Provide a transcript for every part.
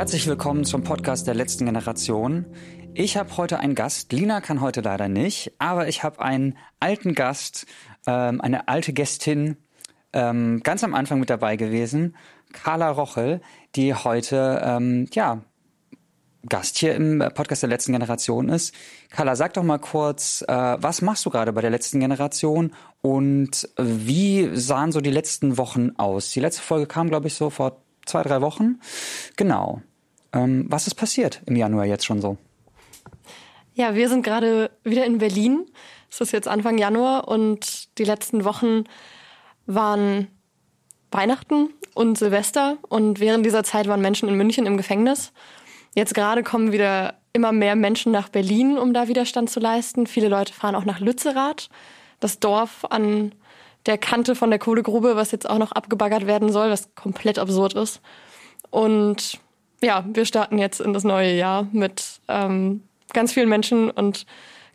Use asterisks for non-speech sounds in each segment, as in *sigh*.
Herzlich willkommen zum Podcast der letzten Generation. Ich habe heute einen Gast. Lina kann heute leider nicht, aber ich habe einen alten Gast, ähm, eine alte Gästin, ähm, ganz am Anfang mit dabei gewesen, Carla Rochel, die heute ähm, ja Gast hier im Podcast der letzten Generation ist. Carla, sag doch mal kurz, äh, was machst du gerade bei der letzten Generation und wie sahen so die letzten Wochen aus? Die letzte Folge kam, glaube ich, so vor zwei, drei Wochen. Genau. Ähm, was ist passiert im Januar jetzt schon so? Ja, wir sind gerade wieder in Berlin. Es ist jetzt Anfang Januar und die letzten Wochen waren Weihnachten und Silvester und während dieser Zeit waren Menschen in München im Gefängnis. Jetzt gerade kommen wieder immer mehr Menschen nach Berlin, um da Widerstand zu leisten. Viele Leute fahren auch nach Lützerath, das Dorf an der Kante von der Kohlegrube, was jetzt auch noch abgebaggert werden soll, was komplett absurd ist. Und ja, wir starten jetzt in das neue Jahr mit ähm, ganz vielen Menschen und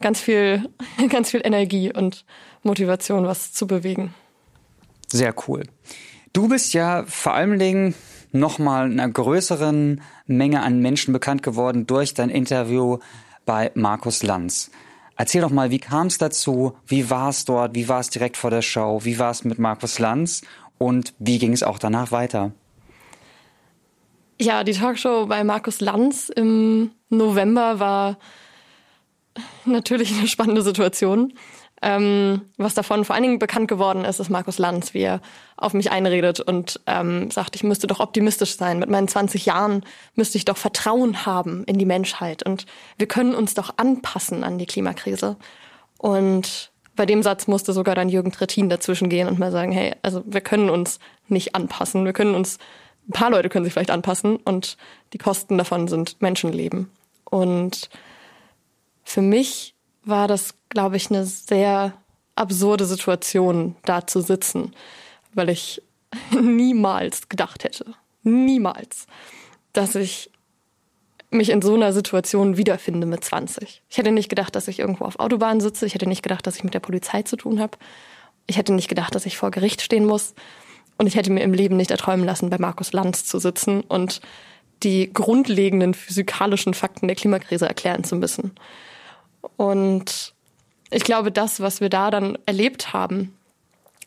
ganz viel, *laughs* ganz viel Energie und Motivation, was zu bewegen. Sehr cool. Du bist ja vor allen Dingen nochmal einer größeren Menge an Menschen bekannt geworden durch dein Interview bei Markus Lanz. Erzähl doch mal, wie kam es dazu? Wie war es dort? Wie war es direkt vor der Show? Wie war es mit Markus Lanz? Und wie ging es auch danach weiter? Ja, die Talkshow bei Markus Lanz im November war natürlich eine spannende Situation. Ähm, was davon vor allen Dingen bekannt geworden ist, ist Markus Lanz, wie er auf mich einredet und ähm, sagt, ich müsste doch optimistisch sein. Mit meinen 20 Jahren müsste ich doch Vertrauen haben in die Menschheit und wir können uns doch anpassen an die Klimakrise. Und bei dem Satz musste sogar dann Jürgen Trittin dazwischen gehen und mal sagen, hey, also wir können uns nicht anpassen. Wir können uns, ein paar Leute können sich vielleicht anpassen und die Kosten davon sind Menschenleben. Und für mich war das, glaube ich, eine sehr absurde Situation, da zu sitzen, weil ich *laughs* niemals gedacht hätte, niemals, dass ich mich in so einer Situation wiederfinde mit 20. Ich hätte nicht gedacht, dass ich irgendwo auf Autobahn sitze. Ich hätte nicht gedacht, dass ich mit der Polizei zu tun habe. Ich hätte nicht gedacht, dass ich vor Gericht stehen muss. Und ich hätte mir im Leben nicht erträumen lassen, bei Markus Lanz zu sitzen und die grundlegenden physikalischen Fakten der Klimakrise erklären zu müssen. Und ich glaube, das, was wir da dann erlebt haben,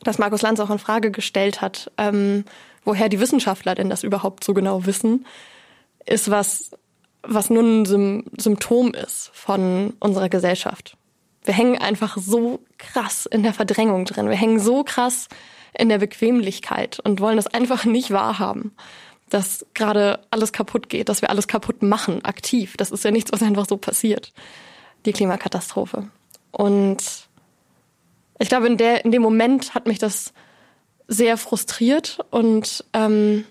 dass Markus Lanz auch in Frage gestellt hat, ähm, woher die Wissenschaftler denn das überhaupt so genau wissen, ist was, was nur ein Sym Symptom ist von unserer Gesellschaft. Wir hängen einfach so krass in der Verdrängung drin. Wir hängen so krass in der Bequemlichkeit und wollen das einfach *laughs* nicht wahrhaben, dass gerade alles kaputt geht, dass wir alles kaputt machen, aktiv. Das ist ja nichts, was einfach so passiert die Klimakatastrophe. Und ich glaube, in, der, in dem Moment hat mich das sehr frustriert und ähm,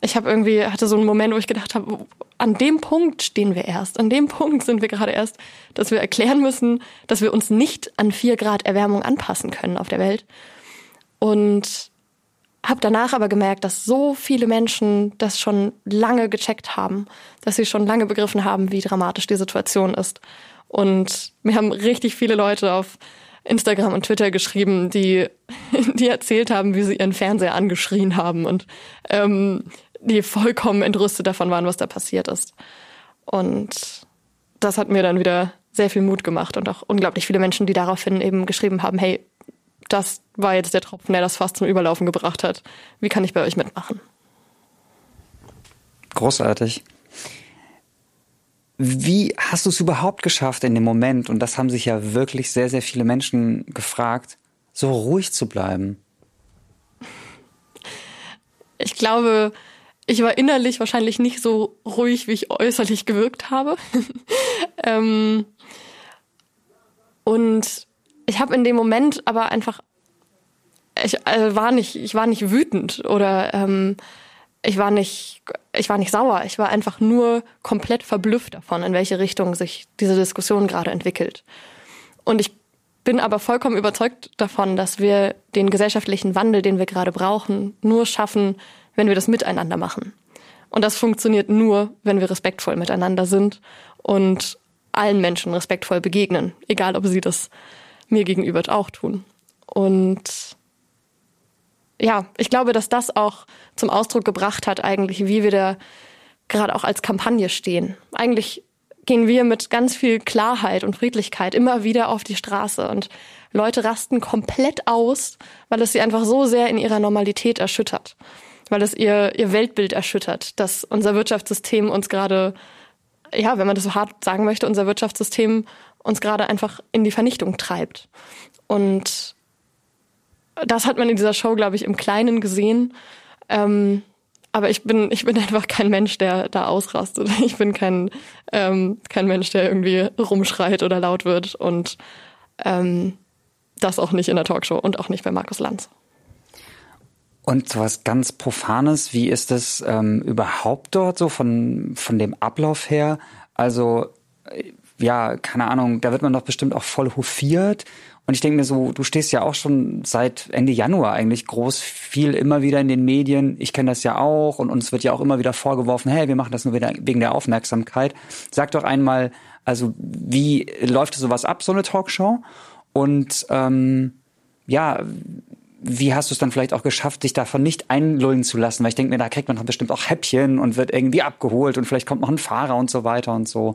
ich habe irgendwie hatte so einen Moment, wo ich gedacht habe, an dem Punkt stehen wir erst, an dem Punkt sind wir gerade erst, dass wir erklären müssen, dass wir uns nicht an vier Grad Erwärmung anpassen können auf der Welt. Und habe danach aber gemerkt, dass so viele Menschen das schon lange gecheckt haben, dass sie schon lange begriffen haben, wie dramatisch die Situation ist. Und mir haben richtig viele Leute auf Instagram und Twitter geschrieben, die, *laughs* die erzählt haben, wie sie ihren Fernseher angeschrien haben und ähm, die vollkommen entrüstet davon waren, was da passiert ist. Und das hat mir dann wieder sehr viel Mut gemacht und auch unglaublich viele Menschen, die daraufhin eben geschrieben haben, hey, das war jetzt der Tropfen, der das fast zum Überlaufen gebracht hat. Wie kann ich bei euch mitmachen? Großartig. Wie hast du es überhaupt geschafft in dem Moment, und das haben sich ja wirklich sehr, sehr viele Menschen gefragt, so ruhig zu bleiben? Ich glaube, ich war innerlich wahrscheinlich nicht so ruhig, wie ich äußerlich gewirkt habe. *laughs* ähm, und ich habe in dem Moment aber einfach, ich also war nicht, ich war nicht wütend oder ähm, ich war nicht, ich war nicht sauer. Ich war einfach nur komplett verblüfft davon, in welche Richtung sich diese Diskussion gerade entwickelt. Und ich bin aber vollkommen überzeugt davon, dass wir den gesellschaftlichen Wandel, den wir gerade brauchen, nur schaffen, wenn wir das miteinander machen. Und das funktioniert nur, wenn wir respektvoll miteinander sind und allen Menschen respektvoll begegnen, egal ob sie das mir gegenüber auch tun. Und ja, ich glaube, dass das auch zum Ausdruck gebracht hat, eigentlich, wie wir der gerade auch als Kampagne stehen. Eigentlich gehen wir mit ganz viel Klarheit und Friedlichkeit immer wieder auf die Straße und Leute rasten komplett aus, weil es sie einfach so sehr in ihrer Normalität erschüttert, weil es ihr, ihr Weltbild erschüttert, dass unser Wirtschaftssystem uns gerade, ja, wenn man das so hart sagen möchte, unser Wirtschaftssystem uns gerade einfach in die Vernichtung treibt. Und das hat man in dieser Show, glaube ich, im Kleinen gesehen. Ähm, aber ich bin, ich bin *laughs* einfach kein Mensch, der da ausrastet. *laughs* Ich bin kein, ähm, kein Mensch, der irgendwie rumschreit oder laut wird. Und ähm, das auch nicht in der Talkshow und auch nicht bei Markus Lanz. Und so was ganz Profanes, wie ist es ähm, überhaupt dort so von, von dem Ablauf her? Also, äh, ja, keine Ahnung, da wird man doch bestimmt auch voll hofiert. Und ich denke mir so, du stehst ja auch schon seit Ende Januar eigentlich groß viel immer wieder in den Medien. Ich kenne das ja auch und uns wird ja auch immer wieder vorgeworfen, hey, wir machen das nur wieder wegen der Aufmerksamkeit. Sag doch einmal, also wie läuft sowas ab, so eine Talkshow? Und ähm, ja, wie hast du es dann vielleicht auch geschafft, dich davon nicht einlullen zu lassen? Weil ich denke mir, da kriegt man doch bestimmt auch Häppchen und wird irgendwie abgeholt und vielleicht kommt noch ein Fahrer und so weiter und so.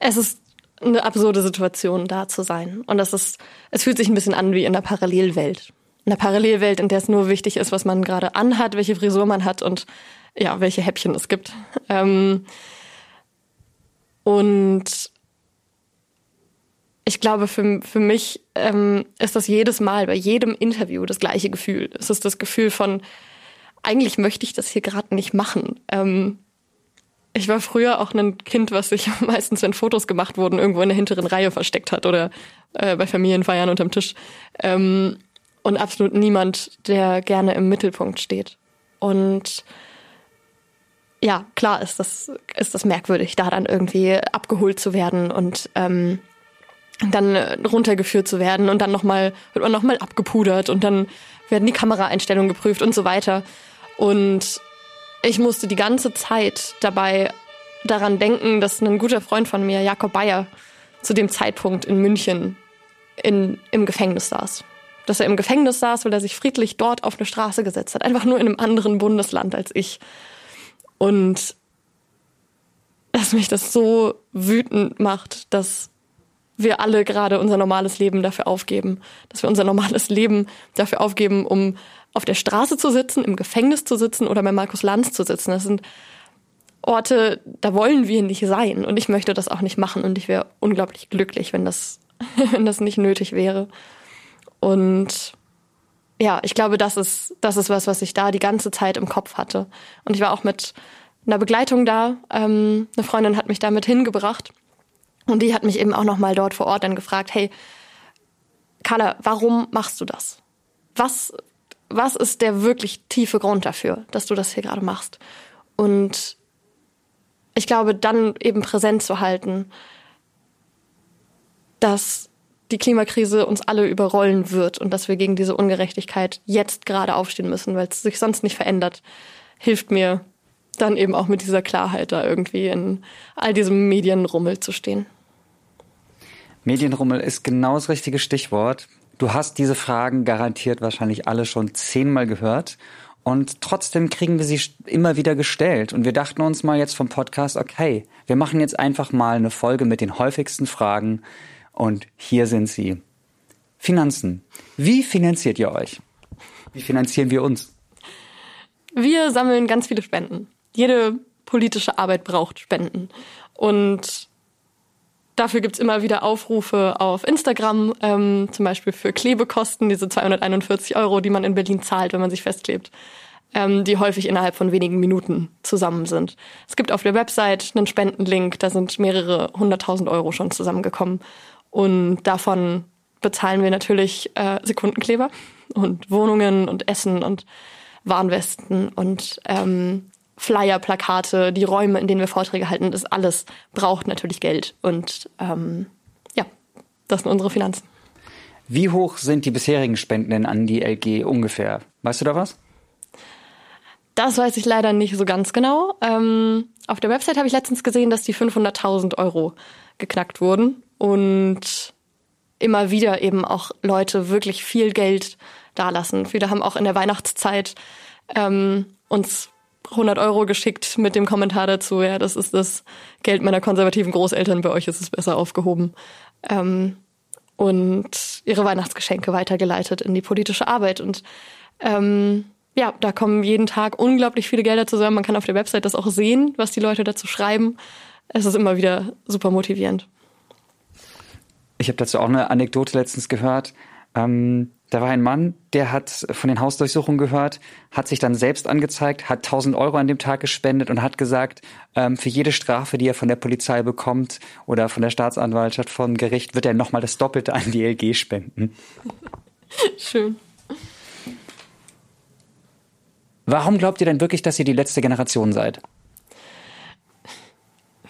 Es ist eine absurde Situation, da zu sein. Und das ist, es fühlt sich ein bisschen an wie in einer Parallelwelt. In einer Parallelwelt, in der es nur wichtig ist, was man gerade anhat, welche Frisur man hat und ja, welche Häppchen es gibt. Ähm, und ich glaube, für, für mich ähm, ist das jedes Mal bei jedem Interview das gleiche Gefühl. Es ist das Gefühl von, eigentlich möchte ich das hier gerade nicht machen. Ähm, ich war früher auch ein Kind, was sich *laughs* meistens, wenn Fotos gemacht wurden, irgendwo in der hinteren Reihe versteckt hat oder äh, bei Familienfeiern unterm Tisch. Ähm, und absolut niemand, der gerne im Mittelpunkt steht. Und ja, klar ist das, ist das merkwürdig, da dann irgendwie abgeholt zu werden und ähm, dann runtergeführt zu werden und dann nochmal, wird man nochmal abgepudert und dann werden die Kameraeinstellungen geprüft und so weiter. Und ich musste die ganze Zeit dabei daran denken, dass ein guter Freund von mir, Jakob Bayer, zu dem Zeitpunkt in München in, im Gefängnis saß. Dass er im Gefängnis saß, weil er sich friedlich dort auf eine Straße gesetzt hat. Einfach nur in einem anderen Bundesland als ich. Und dass mich das so wütend macht, dass wir alle gerade unser normales Leben dafür aufgeben. Dass wir unser normales Leben dafür aufgeben, um auf der Straße zu sitzen, im Gefängnis zu sitzen oder bei Markus Lanz zu sitzen. Das sind Orte, da wollen wir nicht sein. Und ich möchte das auch nicht machen. Und ich wäre unglaublich glücklich, wenn das, *laughs* wenn das nicht nötig wäre. Und ja, ich glaube, das ist, das ist was, was ich da die ganze Zeit im Kopf hatte. Und ich war auch mit einer Begleitung da. Ähm, eine Freundin hat mich damit hingebracht. Und die hat mich eben auch nochmal dort vor Ort dann gefragt, hey, Carla, warum machst du das? Was, was ist der wirklich tiefe Grund dafür, dass du das hier gerade machst? Und ich glaube, dann eben präsent zu halten, dass die Klimakrise uns alle überrollen wird und dass wir gegen diese Ungerechtigkeit jetzt gerade aufstehen müssen, weil es sich sonst nicht verändert, hilft mir dann eben auch mit dieser Klarheit da irgendwie in all diesem Medienrummel zu stehen. Medienrummel ist genau das richtige Stichwort. Du hast diese Fragen garantiert wahrscheinlich alle schon zehnmal gehört. Und trotzdem kriegen wir sie immer wieder gestellt. Und wir dachten uns mal jetzt vom Podcast, okay, wir machen jetzt einfach mal eine Folge mit den häufigsten Fragen. Und hier sind sie. Finanzen. Wie finanziert ihr euch? Wie finanzieren wir uns? Wir sammeln ganz viele Spenden. Jede politische Arbeit braucht Spenden. Und Dafür gibt's immer wieder Aufrufe auf Instagram, ähm, zum Beispiel für Klebekosten, diese 241 Euro, die man in Berlin zahlt, wenn man sich festklebt, ähm, die häufig innerhalb von wenigen Minuten zusammen sind. Es gibt auf der Website einen Spendenlink, da sind mehrere hunderttausend Euro schon zusammengekommen. Und davon bezahlen wir natürlich äh, Sekundenkleber und Wohnungen und Essen und Warnwesten und ähm, Flyer, Plakate, die Räume, in denen wir Vorträge halten, das alles braucht natürlich Geld. Und ähm, ja, das sind unsere Finanzen. Wie hoch sind die bisherigen Spenden an die LG ungefähr? Weißt du da was? Das weiß ich leider nicht so ganz genau. Ähm, auf der Website habe ich letztens gesehen, dass die 500.000 Euro geknackt wurden und immer wieder eben auch Leute wirklich viel Geld dalassen. Viele haben auch in der Weihnachtszeit ähm, uns 100 Euro geschickt mit dem Kommentar dazu, ja, das ist das Geld meiner konservativen Großeltern, bei euch ist es besser aufgehoben. Ähm, und ihre Weihnachtsgeschenke weitergeleitet in die politische Arbeit. Und ähm, ja, da kommen jeden Tag unglaublich viele Gelder zusammen. Man kann auf der Website das auch sehen, was die Leute dazu schreiben. Es ist immer wieder super motivierend. Ich habe dazu auch eine Anekdote letztens gehört. Ähm, da war ein Mann, der hat von den Hausdurchsuchungen gehört, hat sich dann selbst angezeigt, hat 1000 Euro an dem Tag gespendet und hat gesagt, ähm, für jede Strafe, die er von der Polizei bekommt oder von der Staatsanwaltschaft, vom Gericht, wird er nochmal das Doppelte an die LG spenden. *laughs* Schön. Warum glaubt ihr denn wirklich, dass ihr die letzte Generation seid?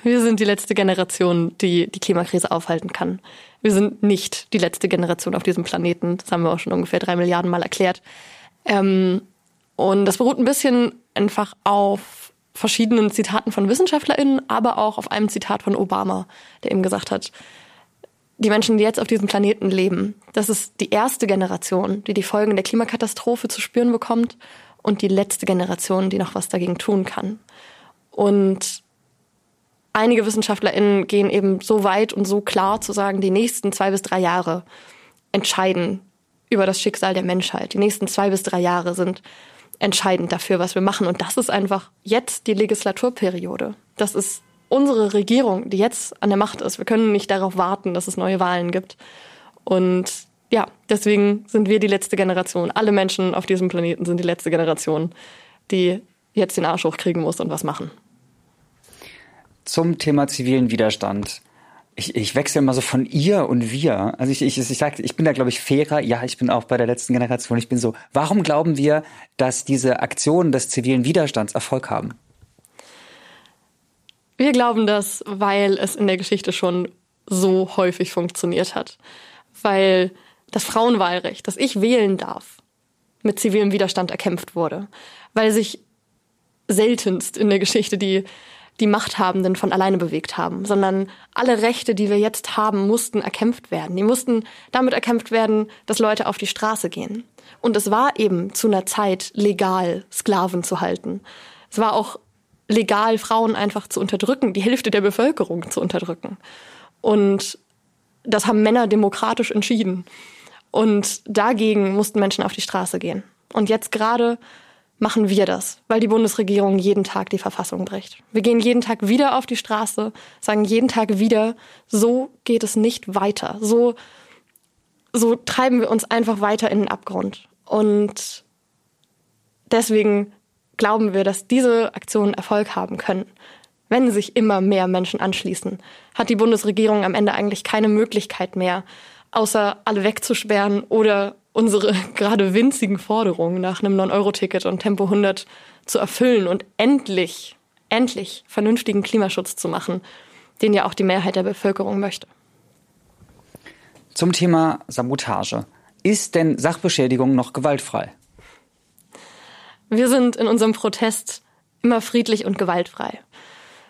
Wir sind die letzte Generation, die die Klimakrise aufhalten kann. Wir sind nicht die letzte Generation auf diesem Planeten. Das haben wir auch schon ungefähr drei Milliarden Mal erklärt. Ähm, und das beruht ein bisschen einfach auf verschiedenen Zitaten von WissenschaftlerInnen, aber auch auf einem Zitat von Obama, der eben gesagt hat, die Menschen, die jetzt auf diesem Planeten leben, das ist die erste Generation, die die Folgen der Klimakatastrophe zu spüren bekommt und die letzte Generation, die noch was dagegen tun kann. Und einige WissenschaftlerInnen gehen eben so weit und so klar zu sagen, die nächsten zwei bis drei Jahre entscheiden über das Schicksal der Menschheit. Die nächsten zwei bis drei Jahre sind entscheidend dafür, was wir machen. Und das ist einfach jetzt die Legislaturperiode. Das ist unsere Regierung, die jetzt an der Macht ist. Wir können nicht darauf warten, dass es neue Wahlen gibt. Und ja, deswegen sind wir die letzte Generation. Alle Menschen auf diesem Planeten sind die letzte Generation, die jetzt den Arsch hochkriegen muss und was machen zum Thema zivilen Widerstand. Ich, ich wechsle immer so von ihr und wir. Also ich, ich, ich sage, ich bin da, glaube ich, fairer. Ja, ich bin auch bei der letzten Generation. Ich bin so, warum glauben wir, dass diese Aktionen des zivilen Widerstands Erfolg haben? Wir glauben das, weil es in der Geschichte schon so häufig funktioniert hat. Weil das Frauenwahlrecht, das ich wählen darf, mit zivilem Widerstand erkämpft wurde. Weil sich seltenst in der Geschichte die die Machthabenden von alleine bewegt haben, sondern alle Rechte, die wir jetzt haben, mussten erkämpft werden. Die mussten damit erkämpft werden, dass Leute auf die Straße gehen. Und es war eben zu einer Zeit legal, Sklaven zu halten. Es war auch legal, Frauen einfach zu unterdrücken, die Hälfte der Bevölkerung zu unterdrücken. Und das haben Männer demokratisch entschieden. Und dagegen mussten Menschen auf die Straße gehen. Und jetzt gerade machen wir das, weil die Bundesregierung jeden Tag die Verfassung bricht. Wir gehen jeden Tag wieder auf die Straße, sagen jeden Tag wieder, so geht es nicht weiter. So, so treiben wir uns einfach weiter in den Abgrund. Und deswegen glauben wir, dass diese Aktionen Erfolg haben können. Wenn sich immer mehr Menschen anschließen, hat die Bundesregierung am Ende eigentlich keine Möglichkeit mehr, außer alle wegzusperren oder unsere *laughs* gerade winzigen Forderungen nach einem 9-Euro-Ticket und Tempo 100 zu erfüllen und endlich, endlich vernünftigen Klimaschutz zu machen, den ja auch die Mehrheit der Bevölkerung möchte. Zum Thema Sabotage. Ist denn Sachbeschädigung noch gewaltfrei? Wir sind in unserem Protest immer friedlich und gewaltfrei.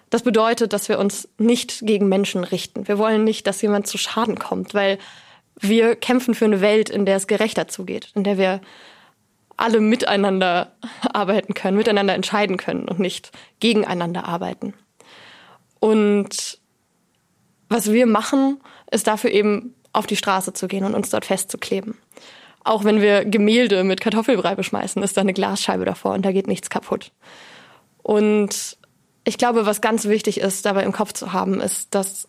Das bedeutet, dass wir uns nicht gegen Menschen richten. Wir wollen nicht, dass jemand zu Schaden kommt, weil wir kämpfen für eine Welt, in der es gerechter zugeht, in der wir alle miteinander arbeiten können, miteinander entscheiden können und nicht gegeneinander arbeiten. Und was wir machen, ist dafür eben auf die Straße zu gehen und uns dort festzukleben. Auch wenn wir Gemälde mit Kartoffelbrei beschmeißen, ist da eine Glasscheibe davor und da geht nichts kaputt. Und ich glaube, was ganz wichtig ist, dabei im Kopf zu haben, ist, dass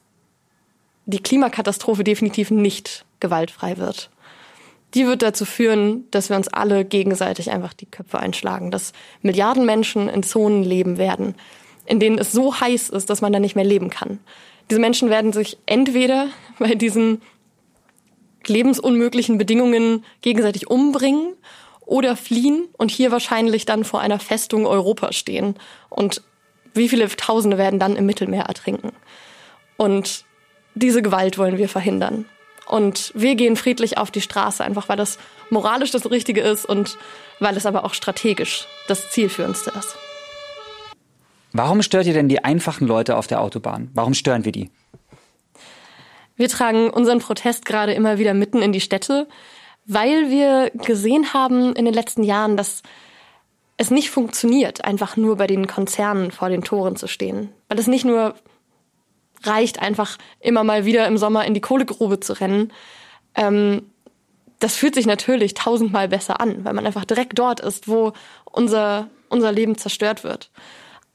die Klimakatastrophe definitiv nicht gewaltfrei wird. Die wird dazu führen, dass wir uns alle gegenseitig einfach die Köpfe einschlagen, dass Milliarden Menschen in Zonen leben werden, in denen es so heiß ist, dass man da nicht mehr leben kann. Diese Menschen werden sich entweder *laughs* bei diesen lebensunmöglichen Bedingungen gegenseitig umbringen oder fliehen und hier wahrscheinlich dann vor einer Festung Europa stehen. Und wie viele Tausende werden dann im Mittelmeer ertrinken? Und diese Gewalt wollen wir verhindern. Und wir gehen friedlich auf die Straße, einfach weil das moralisch das Richtige ist und weil es aber auch strategisch das Zielführendste ist. Warum stört ihr denn die einfachen Leute auf der Autobahn? Warum stören wir die? Wir tragen unseren Protest gerade immer wieder mitten in die Städte, weil wir gesehen haben in den letzten Jahren, dass es nicht funktioniert, einfach nur bei den Konzernen vor den Toren zu stehen. Weil es nicht nur reicht, einfach immer mal wieder im Sommer in die Kohlegrube zu rennen. Ähm, das fühlt sich natürlich tausendmal besser an, weil man einfach direkt dort ist, wo unser, unser Leben zerstört wird.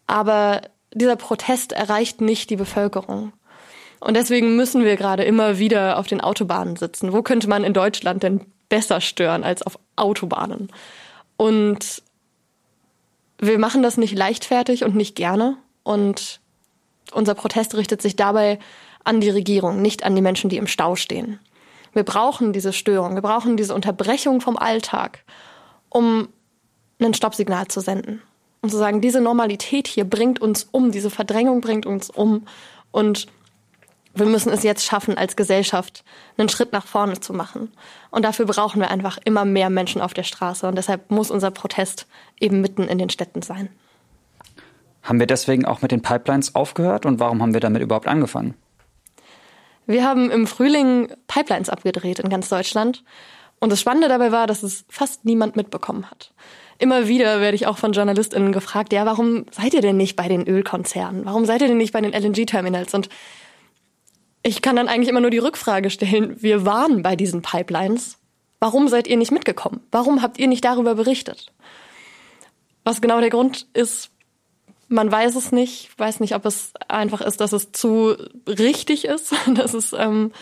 Aber dieser Protest erreicht nicht die Bevölkerung. Und deswegen müssen wir gerade immer wieder auf den Autobahnen sitzen. Wo könnte man in Deutschland denn besser stören als auf Autobahnen? Und wir machen das nicht leichtfertig und nicht gerne. Und unser Protest richtet sich dabei an die Regierung, nicht an die Menschen, die im Stau stehen. Wir brauchen diese Störung, wir brauchen diese Unterbrechung vom Alltag, um ein Stoppsignal zu senden. Und zu sagen, diese Normalität hier bringt uns um, diese Verdrängung bringt uns um. Und wir müssen es jetzt schaffen, als Gesellschaft einen Schritt nach vorne zu machen. Und dafür brauchen wir einfach immer mehr Menschen auf der Straße. Und deshalb muss unser Protest eben mitten in den Städten sein. Haben wir deswegen auch mit den Pipelines aufgehört und warum haben wir damit überhaupt angefangen? Wir haben im Frühling Pipelines abgedreht in ganz Deutschland. Und das Spannende dabei war, dass es fast niemand mitbekommen hat. Immer wieder werde ich auch von JournalistInnen gefragt, ja, warum seid ihr denn nicht bei den Ölkonzernen? Warum seid ihr denn nicht bei den LNG-Terminals? Und ich kann dann eigentlich immer nur die Rückfrage stellen, wir waren bei diesen Pipelines. Warum seid ihr nicht mitgekommen? Warum habt ihr nicht darüber berichtet? Was genau der Grund ist, man weiß es nicht. Ich weiß nicht, ob es einfach ist, dass es zu richtig ist, *laughs* dass es ähm,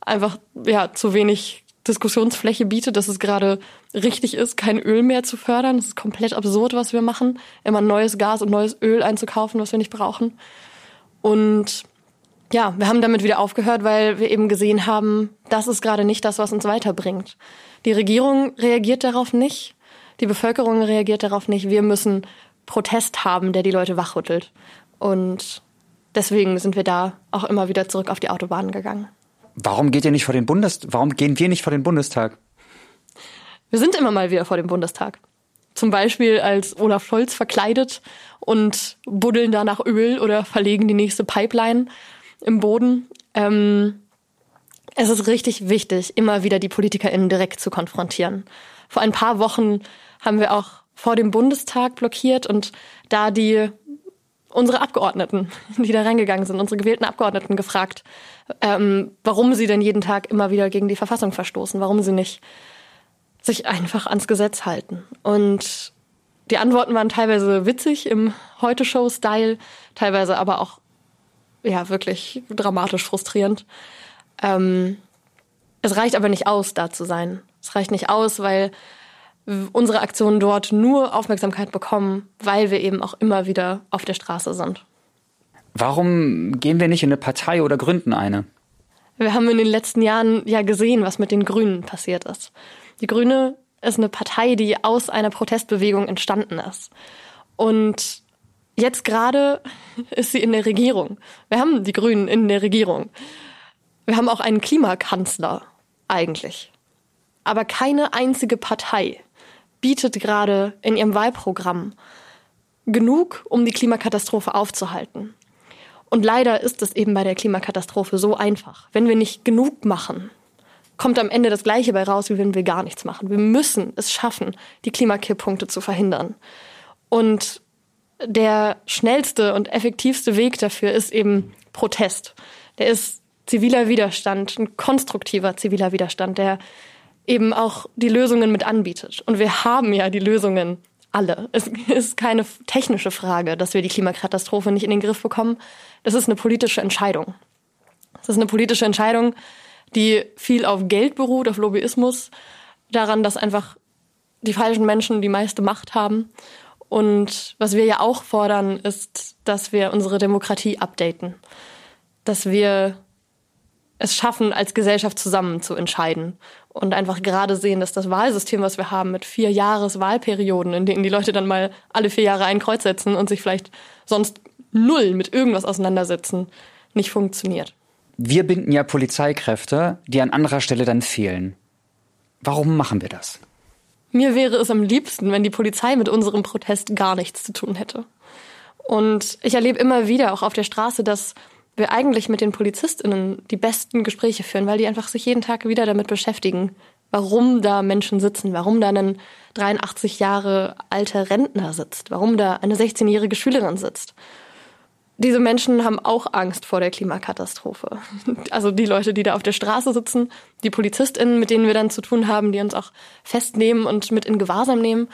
einfach ja zu wenig Diskussionsfläche bietet, dass es gerade richtig ist, kein Öl mehr zu fördern. Das ist komplett absurd, was wir machen, immer neues Gas und neues Öl einzukaufen, was wir nicht brauchen. Und ja, wir haben damit wieder aufgehört, weil wir eben gesehen haben, das ist gerade nicht das, was uns weiterbringt. Die Regierung reagiert darauf nicht, die Bevölkerung reagiert darauf nicht. Wir müssen Protest haben, der die Leute wachrüttelt. Und deswegen sind wir da auch immer wieder zurück auf die Autobahnen gegangen. Warum geht ihr nicht vor den Bundes Warum gehen wir nicht vor den Bundestag? Wir sind immer mal wieder vor dem Bundestag. Zum Beispiel als Olaf Scholz verkleidet und buddeln da nach Öl oder verlegen die nächste Pipeline im Boden. Ähm, es ist richtig wichtig, immer wieder die PolitikerInnen direkt zu konfrontieren. Vor ein paar Wochen haben wir auch vor dem Bundestag blockiert und da die unsere Abgeordneten, *laughs* die da reingegangen sind, unsere gewählten Abgeordneten gefragt, ähm, warum sie denn jeden Tag immer wieder gegen die Verfassung verstoßen, warum sie nicht sich einfach ans Gesetz halten. Und die Antworten waren teilweise witzig im Heute-Show-Style, teilweise aber auch ja wirklich dramatisch frustrierend. Ähm, es reicht aber nicht aus, da zu sein. Es reicht nicht aus, weil unsere Aktionen dort nur Aufmerksamkeit bekommen, weil wir eben auch immer wieder auf der Straße sind. Warum gehen wir nicht in eine Partei oder gründen eine? Wir haben in den letzten Jahren ja gesehen, was mit den Grünen passiert ist. Die Grüne ist eine Partei, die aus einer Protestbewegung entstanden ist. Und Jetzt gerade *laughs* ist sie in der Regierung. Wir haben die Grünen in der Regierung. Wir haben auch einen Klimakanzler eigentlich. Aber keine einzige Partei bietet gerade in ihrem Wahlprogramm genug, um die Klimakatastrophe aufzuhalten. Und leider ist es eben bei der Klimakatastrophe so einfach. Wenn wir nicht genug machen, kommt am Ende das Gleiche bei raus, wie wenn wir gar nichts machen. Wir müssen es schaffen, die Klimakipppunkte zu verhindern. Und der schnellste und effektivste Weg dafür ist eben Protest. Der ist ziviler Widerstand, ein konstruktiver ziviler Widerstand, der eben auch die Lösungen mit anbietet. Und wir haben ja die Lösungen alle. Es *laughs* ist keine technische Frage, dass wir die Klimakatastrophe nicht in den Griff bekommen. Das ist eine politische Entscheidung. Das ist eine politische Entscheidung, die viel auf Geld beruht, auf Lobbyismus, daran, dass einfach die falschen Menschen die meiste Macht haben und was wir ja auch fordern, ist, dass wir unsere Demokratie updaten. Dass wir es schaffen, als Gesellschaft zusammen zu entscheiden. Und einfach gerade sehen, dass das Wahlsystem, was wir haben, mit vier Jahres Wahlperioden, in denen die Leute dann mal alle vier Jahre ein Kreuz setzen und sich vielleicht sonst null mit irgendwas auseinandersetzen, nicht funktioniert. Wir binden ja Polizeikräfte, die an anderer Stelle dann fehlen. Warum machen wir das? Mir wäre es am liebsten, wenn die Polizei mit unserem Protest gar nichts zu tun hätte. Und ich erlebe immer wieder auch auf der Straße, dass wir eigentlich mit den PolizistInnen die besten Gespräche führen, weil die einfach sich jeden Tag wieder damit beschäftigen, warum da Menschen sitzen, warum da ein 83 Jahre alter Rentner sitzt, warum da eine 16-jährige Schülerin sitzt. Diese Menschen haben auch Angst vor der Klimakatastrophe. *laughs* Also die Leute, die da auf der Straße sitzen, die PolizistInnen, mit denen wir dann zu tun haben, die uns auch festnehmen und mit in Gewahrsam nehmen.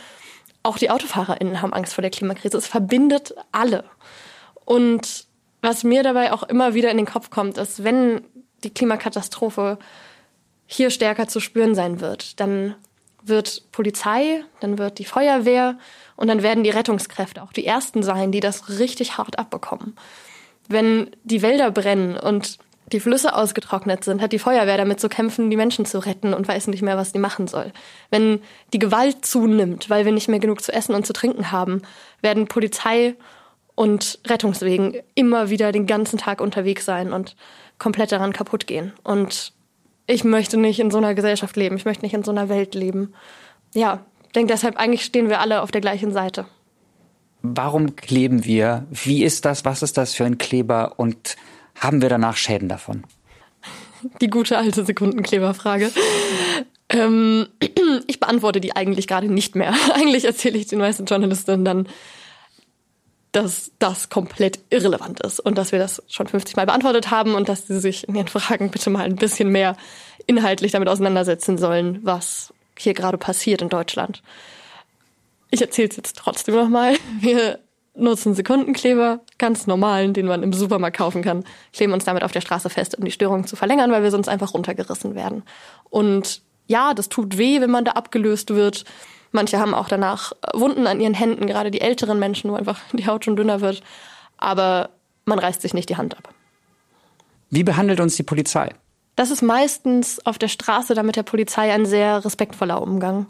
Auch die AutofahrerInnen haben Angst vor der Klimakrise. Es verbindet alle. Und was mir dabei auch immer wieder in den Kopf kommt, ist, wenn die Klimakatastrophe hier stärker zu spüren sein wird, dann wird Polizei, dann wird die Feuerwehr und dann werden die Rettungskräfte auch die ersten sein, die das richtig hart abbekommen. Wenn die Wälder brennen und die Flüsse ausgetrocknet sind, hat die Feuerwehr damit zu kämpfen, die Menschen zu retten und weiß nicht mehr, was die machen soll. Wenn die Gewalt zunimmt, weil wir nicht mehr genug zu essen und zu trinken haben, werden Polizei und Rettungswegen immer wieder den ganzen Tag unterwegs sein und komplett daran kaputt gehen. Und ich möchte nicht in so einer Gesellschaft leben, ich möchte nicht in so einer Welt leben. Ja, denke deshalb, eigentlich stehen wir alle auf der gleichen Seite. Warum kleben wir? Wie ist das? Was ist das für ein Kleber? Und haben wir danach Schäden davon? Die gute alte Sekundenkleberfrage. Ähm, *clears throat* ich beantworte die eigentlich gerade nicht mehr. *laughs* Eigentlich erzähle ich den meisten Journalistinnen dann, dass das komplett irrelevant ist und dass wir das schon 50 Mal beantwortet haben und dass sie sich in ihren Fragen bitte mal ein bisschen mehr inhaltlich damit auseinandersetzen sollen, was hier gerade passiert in Deutschland. Ich erzähle es jetzt trotzdem nochmal. Wir nutzen Sekundenkleber, ganz normalen, den man im Supermarkt kaufen kann, kleben uns damit auf der Straße fest, um die Störung zu verlängern, weil wir sonst einfach runtergerissen werden. Und ja, das tut weh, wenn man da abgelöst wird. Manche haben auch danach Wunden an ihren Händen, gerade die älteren Menschen, wo einfach die Haut schon dünner wird. Aber man reißt sich nicht die Hand ab. Wie behandelt uns die Polizei? Das ist meistens auf der Straße dann mit der Polizei ein sehr respektvoller Umgang.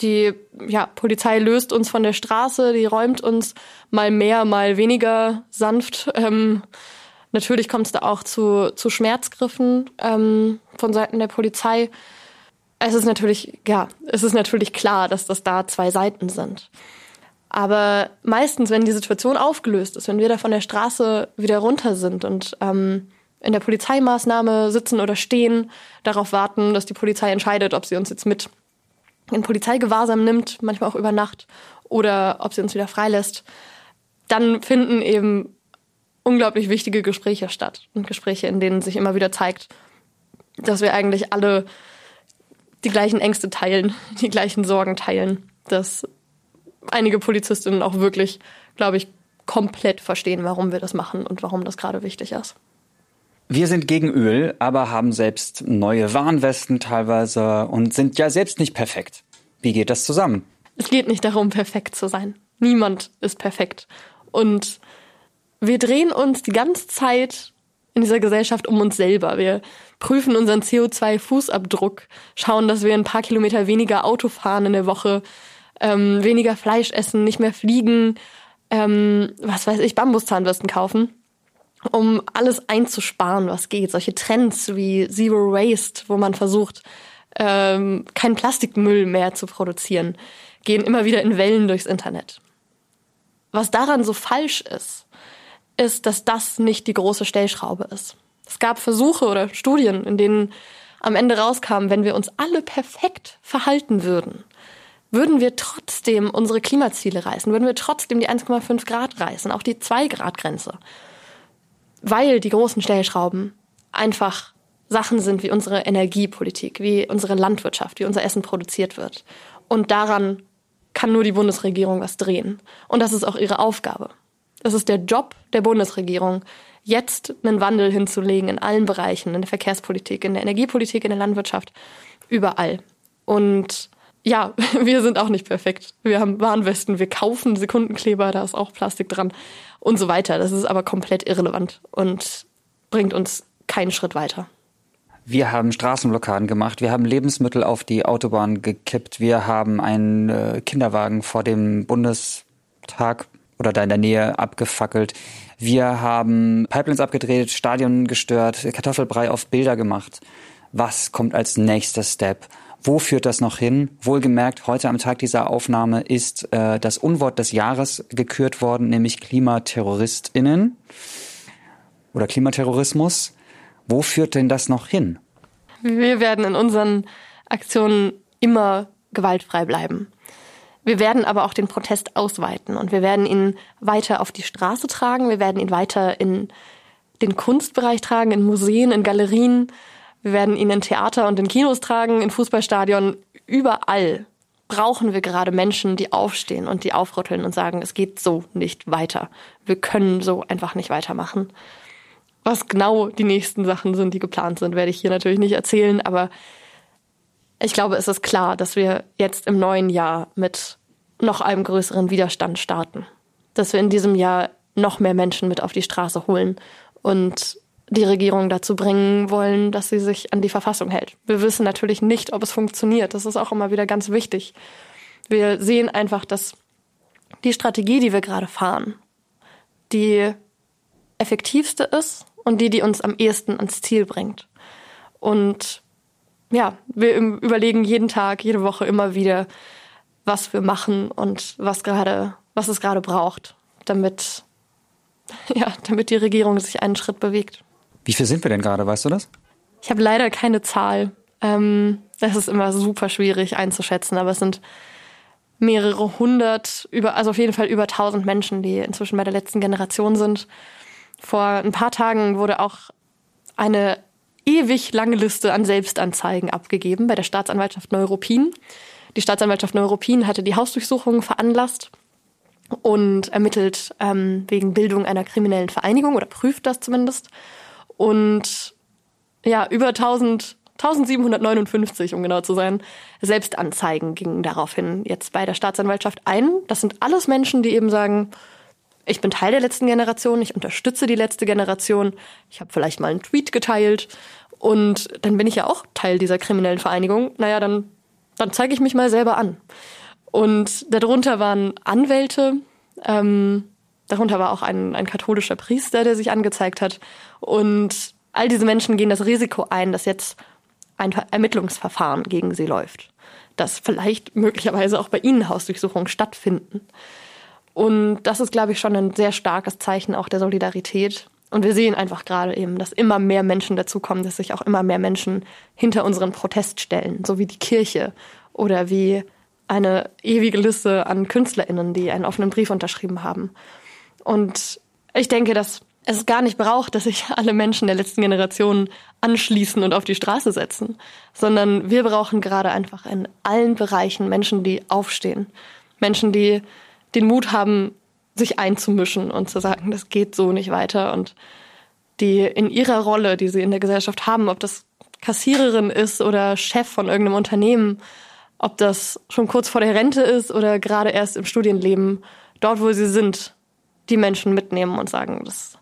Die ja, Polizei löst uns von der Straße, die räumt uns mal mehr, mal weniger sanft. Ähm, natürlich kommt es da auch zu, zu Schmerzgriffen ähm, von Seiten der Polizei. Es ist natürlich, ja, es ist natürlich klar, dass das da zwei Seiten sind. Aber meistens, wenn die Situation aufgelöst ist, wenn wir da von der Straße wieder runter sind und ähm, in der Polizeimaßnahme sitzen oder stehen, darauf warten, dass die Polizei entscheidet, ob sie uns jetzt mit in Polizeigewahrsam nimmt, manchmal auch über Nacht, oder ob sie uns wieder freilässt, dann finden eben unglaublich wichtige Gespräche statt. Und Gespräche, in denen sich immer wieder zeigt, dass wir eigentlich alle die gleichen Ängste teilen, die gleichen Sorgen teilen, dass einige Polizistinnen auch wirklich, glaube ich, komplett verstehen, warum wir das machen und warum das gerade wichtig ist. Wir sind gegen Öl, aber haben selbst neue Warnwesten teilweise und sind ja selbst nicht perfekt. Wie geht das zusammen? Es geht nicht darum, perfekt zu sein. Niemand ist perfekt. Und wir drehen uns die ganze Zeit in dieser Gesellschaft um uns selber. Wir prüfen unseren CO2-Fußabdruck, schauen, dass wir ein paar Kilometer weniger Auto fahren in der Woche, ähm, weniger Fleisch essen, nicht mehr fliegen, ähm, was weiß ich, Bambuszahnbürsten kaufen, um alles einzusparen, was geht. Solche Trends wie Zero Waste, wo man versucht, ähm, keinen Plastikmüll mehr zu produzieren, gehen immer wieder in Wellen durchs Internet. Was daran so falsch ist, ist, dass das nicht die große Stellschraube ist. Es gab Versuche oder Studien, in denen am Ende rauskam, wenn wir uns alle perfekt verhalten würden, würden wir trotzdem unsere Klimaziele reißen, würden wir trotzdem die 1,5 Grad reißen, auch die 2 Grad Grenze. Weil die großen Stellschrauben einfach Sachen sind wie unsere Energiepolitik, wie unsere Landwirtschaft, wie unser Essen produziert wird. Und daran kann nur die Bundesregierung was drehen. Und das ist auch ihre Aufgabe. Es ist der Job der Bundesregierung, jetzt einen Wandel hinzulegen in allen Bereichen, in der Verkehrspolitik, in der Energiepolitik, in der Landwirtschaft, überall. Und ja, *laughs* wir sind auch nicht perfekt. Wir haben Warnwesten, wir kaufen Sekundenkleber, da ist auch Plastik dran und so weiter. Das ist aber komplett irrelevant und bringt uns keinen Schritt weiter. Wir haben Straßenblockaden gemacht, wir haben Lebensmittel auf die Autobahn gekippt, wir haben einen äh, Kinderwagen vor dem Bundestag oder da in der Nähe abgefackelt. Wir haben Pipelines abgedreht, Stadion gestört, Kartoffelbrei auf Bilder gemacht. Was kommt als nächster Step? Wo führt das noch hin? Wohlgemerkt, heute am Tag dieser Aufnahme ist äh, das Unwort des Jahres gekürt worden, nämlich KlimaterroristInnen. oder Klimaterrorismus. Wo führt denn das noch hin? Wir werden in unseren Aktionen immer gewaltfrei bleiben. Wir werden aber auch den Protest ausweiten und wir werden ihn weiter auf die Straße tragen. Wir werden ihn weiter in den Kunstbereich tragen, in Museen, in Galerien. Wir werden ihn in Theater und in Kinos tragen, in Fußballstadion. Überall brauchen wir gerade Menschen, die aufstehen und die aufrütteln und sagen, es geht so nicht weiter. Wir können so einfach nicht weitermachen. Was genau die nächsten Sachen sind, die geplant sind, werde ich hier natürlich nicht erzählen, aber ich glaube, es ist klar, dass wir jetzt im neuen Jahr mit noch einem größeren Widerstand starten. Dass wir in diesem Jahr noch mehr Menschen mit auf die Straße holen und die Regierung dazu bringen wollen, dass sie sich an die Verfassung hält. Wir wissen natürlich nicht, ob es funktioniert. Das ist auch immer wieder ganz wichtig. Wir sehen einfach, dass die Strategie, die wir gerade fahren, die effektivste ist und die, die uns am ehesten ans Ziel bringt. Und ja, wir überlegen jeden Tag, jede Woche immer wieder, was wir machen und was gerade, was es gerade braucht, damit, *laughs* ja, damit die Regierung sich einen Schritt bewegt. Wie viel sind wir denn gerade, weißt du das? Ich habe leider keine Zahl. Ähm, das ist immer super schwierig einzuschätzen, aber es sind mehrere hundert, über, also auf jeden Fall über tausend Menschen, die inzwischen bei der letzten Generation sind. Vor ein paar Tagen wurde auch eine ewig lange Liste an Selbstanzeigen abgegeben bei der Staatsanwaltschaft Neuruppin. Die Staatsanwaltschaft Neuruppin hatte die Hausdurchsuchung veranlasst und ermittelt ähm, wegen Bildung einer kriminellen Vereinigung oder prüft das zumindest. Und ja, über 1000, 1759, um genau zu sein, Selbstanzeigen gingen daraufhin jetzt bei der Staatsanwaltschaft ein. Das sind alles Menschen, die eben sagen, ich bin Teil der letzten Generation, ich unterstütze die letzte Generation, ich habe vielleicht mal einen Tweet geteilt und dann bin ich ja auch Teil dieser kriminellen Vereinigung. Naja, dann, dann zeige ich mich mal selber an. Und darunter waren Anwälte, ähm, darunter war auch ein, ein katholischer Priester, der sich angezeigt hat. Und all diese Menschen gehen das Risiko ein, dass jetzt ein Ermittlungsverfahren gegen sie läuft. Dass vielleicht möglicherweise auch bei ihnen Hausdurchsuchungen stattfinden. Und das ist, glaube ich, schon ein sehr starkes Zeichen auch der Solidarität. Und wir sehen einfach gerade eben, dass immer mehr Menschen dazukommen, dass sich auch immer mehr Menschen hinter unseren Protest stellen, so wie die Kirche oder wie eine ewige Liste an KünstlerInnen, die einen offenen Brief unterschrieben haben. Und ich denke, dass es gar nicht braucht, dass sich alle Menschen der letzten Generation anschließen und auf die Straße setzen, sondern wir brauchen gerade einfach in allen Bereichen Menschen, die aufstehen. Menschen, die den Mut haben, sich einzumischen und zu sagen, das geht so nicht weiter und die in ihrer Rolle, die sie in der Gesellschaft haben, ob das Kassiererin ist oder Chef von irgendeinem Unternehmen, ob das schon kurz vor der Rente ist oder gerade erst im Studienleben, dort wo sie sind, die Menschen mitnehmen und sagen, das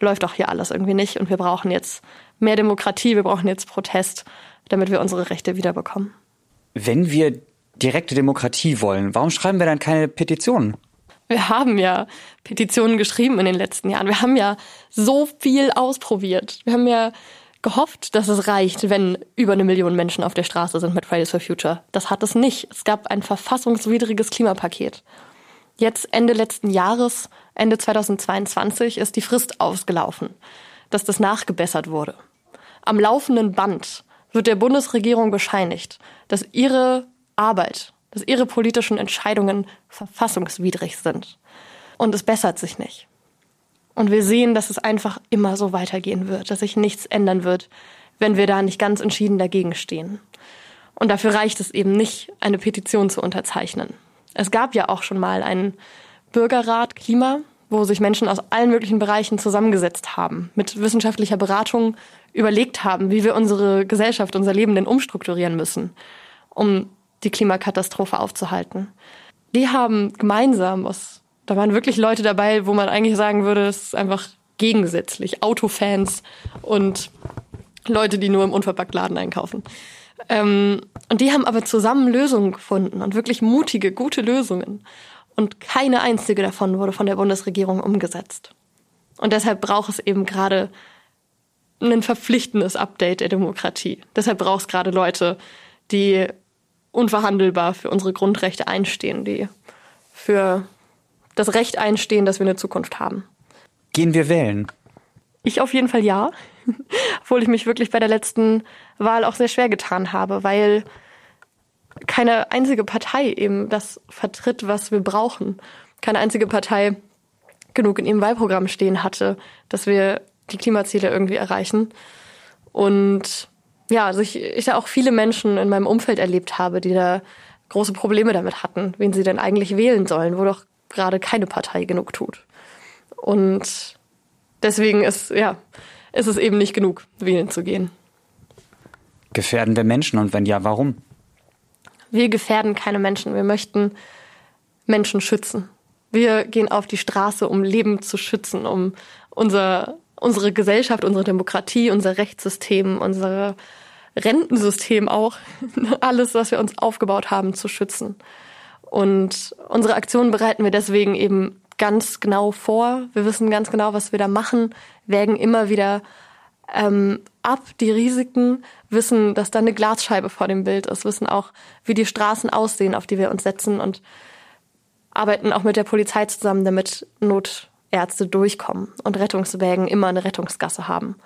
läuft doch hier alles irgendwie nicht und wir brauchen jetzt mehr Demokratie, wir brauchen jetzt Protest, damit wir unsere Rechte wiederbekommen. Wenn wir direkte Demokratie wollen, warum schreiben wir dann keine Petitionen? Wir haben ja Petitionen geschrieben in den letzten Jahren. Wir haben ja so viel ausprobiert. Wir haben ja gehofft, dass es reicht, wenn über eine Million Menschen auf der Straße sind mit Fridays for Future. Das hat es nicht. Es gab ein verfassungswidriges Klimapaket. Jetzt Ende letzten Jahres, Ende 2022, ist die Frist ausgelaufen, dass das nachgebessert wurde. Am laufenden Band wird der Bundesregierung bescheinigt, dass ihre Arbeit, dass ihre politischen Entscheidungen verfassungswidrig sind. Und es bessert sich nicht. Und wir sehen, dass es einfach immer so weitergehen wird, dass sich nichts ändern wird, wenn wir da nicht ganz entschieden dagegen stehen. Und dafür reicht es eben nicht, eine Petition zu unterzeichnen. Es gab ja auch schon mal einen Bürgerrat Klima, wo sich Menschen aus allen möglichen Bereichen zusammengesetzt haben, mit wissenschaftlicher Beratung überlegt haben, wie wir unsere Gesellschaft, unser Leben denn umstrukturieren müssen, um die Klimakatastrophe aufzuhalten. Die haben gemeinsam, was, da waren wirklich Leute dabei, wo man eigentlich sagen würde, es ist einfach gegensätzlich. Autofans und Leute, die nur im Unverpacktladen einkaufen. Ähm, und die haben aber zusammen Lösungen gefunden und wirklich mutige, gute Lösungen. Und keine einzige davon wurde von der Bundesregierung umgesetzt. Und deshalb braucht es eben gerade ein verpflichtendes Update der Demokratie. Deshalb braucht es gerade Leute, die unverhandelbar für unsere Grundrechte einstehen, die für das Recht einstehen, dass wir eine Zukunft haben. Gehen wir wählen? Ich auf jeden Fall ja. *laughs* Obwohl ich mich wirklich bei der letzten Wahl auch sehr schwer getan habe, weil keine einzige Partei eben das vertritt, was wir brauchen. Keine einzige Partei genug in ihrem Wahlprogramm stehen hatte, dass wir die Klimaziele irgendwie erreichen. Und ja, also ich, ich da auch viele Menschen in meinem Umfeld erlebt habe, die da große Probleme damit hatten, wen sie denn eigentlich wählen sollen, wo doch gerade keine Partei genug tut. Und deswegen ist, ja, ist es eben nicht genug, wählen zu gehen. Gefährden wir Menschen und wenn ja, warum? Wir gefährden keine Menschen. Wir möchten Menschen schützen. Wir gehen auf die Straße, um Leben zu schützen, um unser, unsere Gesellschaft, unsere Demokratie, unser Rechtssystem, unser Rentensystem auch, *laughs* alles, was wir uns aufgebaut haben, zu schützen. Und unsere Aktionen bereiten wir deswegen eben ganz genau vor. Wir wissen ganz genau, was wir da machen, wägen immer wieder ähm, ab die Risiken, wissen, dass da eine Glasscheibe vor dem Bild ist, wissen auch, wie die Straßen aussehen, auf die wir uns setzen und arbeiten auch mit der Polizei zusammen, damit Notärzte durchkommen und Rettungswägen immer eine Rettungsgasse haben.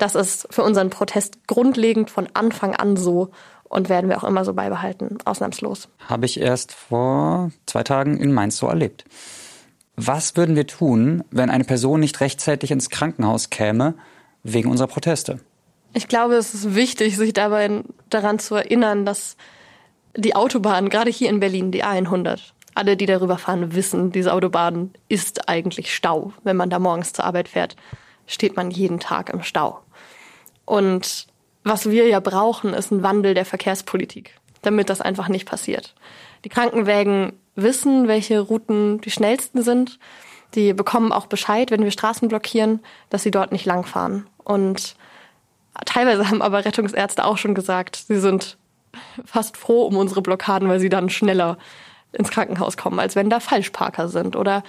Das ist für unseren Protest grundlegend von Anfang an so und werden wir auch immer so beibehalten, ausnahmslos. Habe ich erst vor zwei Tagen in Mainz so erlebt. Was würden wir tun, wenn eine Person nicht rechtzeitig ins Krankenhaus käme wegen unserer Proteste? Ich glaube, es ist wichtig, sich dabei daran zu erinnern, dass die Autobahn, gerade hier in Berlin, die A100, alle, die darüber fahren, wissen, diese Autobahn ist eigentlich Stau. Wenn man da morgens zur Arbeit fährt, steht man jeden Tag im Stau. Und was wir ja brauchen, ist ein Wandel der Verkehrspolitik, damit das einfach nicht passiert. Die Krankenwägen wissen, welche Routen die schnellsten sind. Die bekommen auch Bescheid, wenn wir Straßen blockieren, dass sie dort nicht langfahren. Und teilweise haben aber Rettungsärzte auch schon gesagt, sie sind fast froh um unsere Blockaden, weil sie dann schneller ins Krankenhaus kommen, als wenn da Falschparker sind oder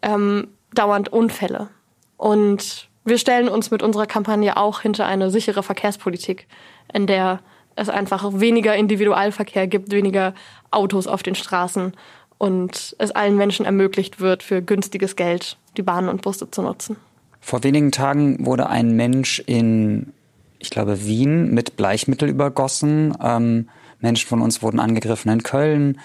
ähm, dauernd Unfälle. Und wir stellen uns mit unserer Kampagne auch hinter eine sichere Verkehrspolitik, in der es einfach weniger Individualverkehr gibt, weniger Autos auf den Straßen und es allen Menschen ermöglicht wird, für günstiges Geld die Bahnen und Busse zu nutzen. Vor wenigen Tagen wurde ein Mensch in, ich glaube, Wien mit Bleichmittel übergossen. Ähm, Menschen von uns wurden angegriffen in Köln.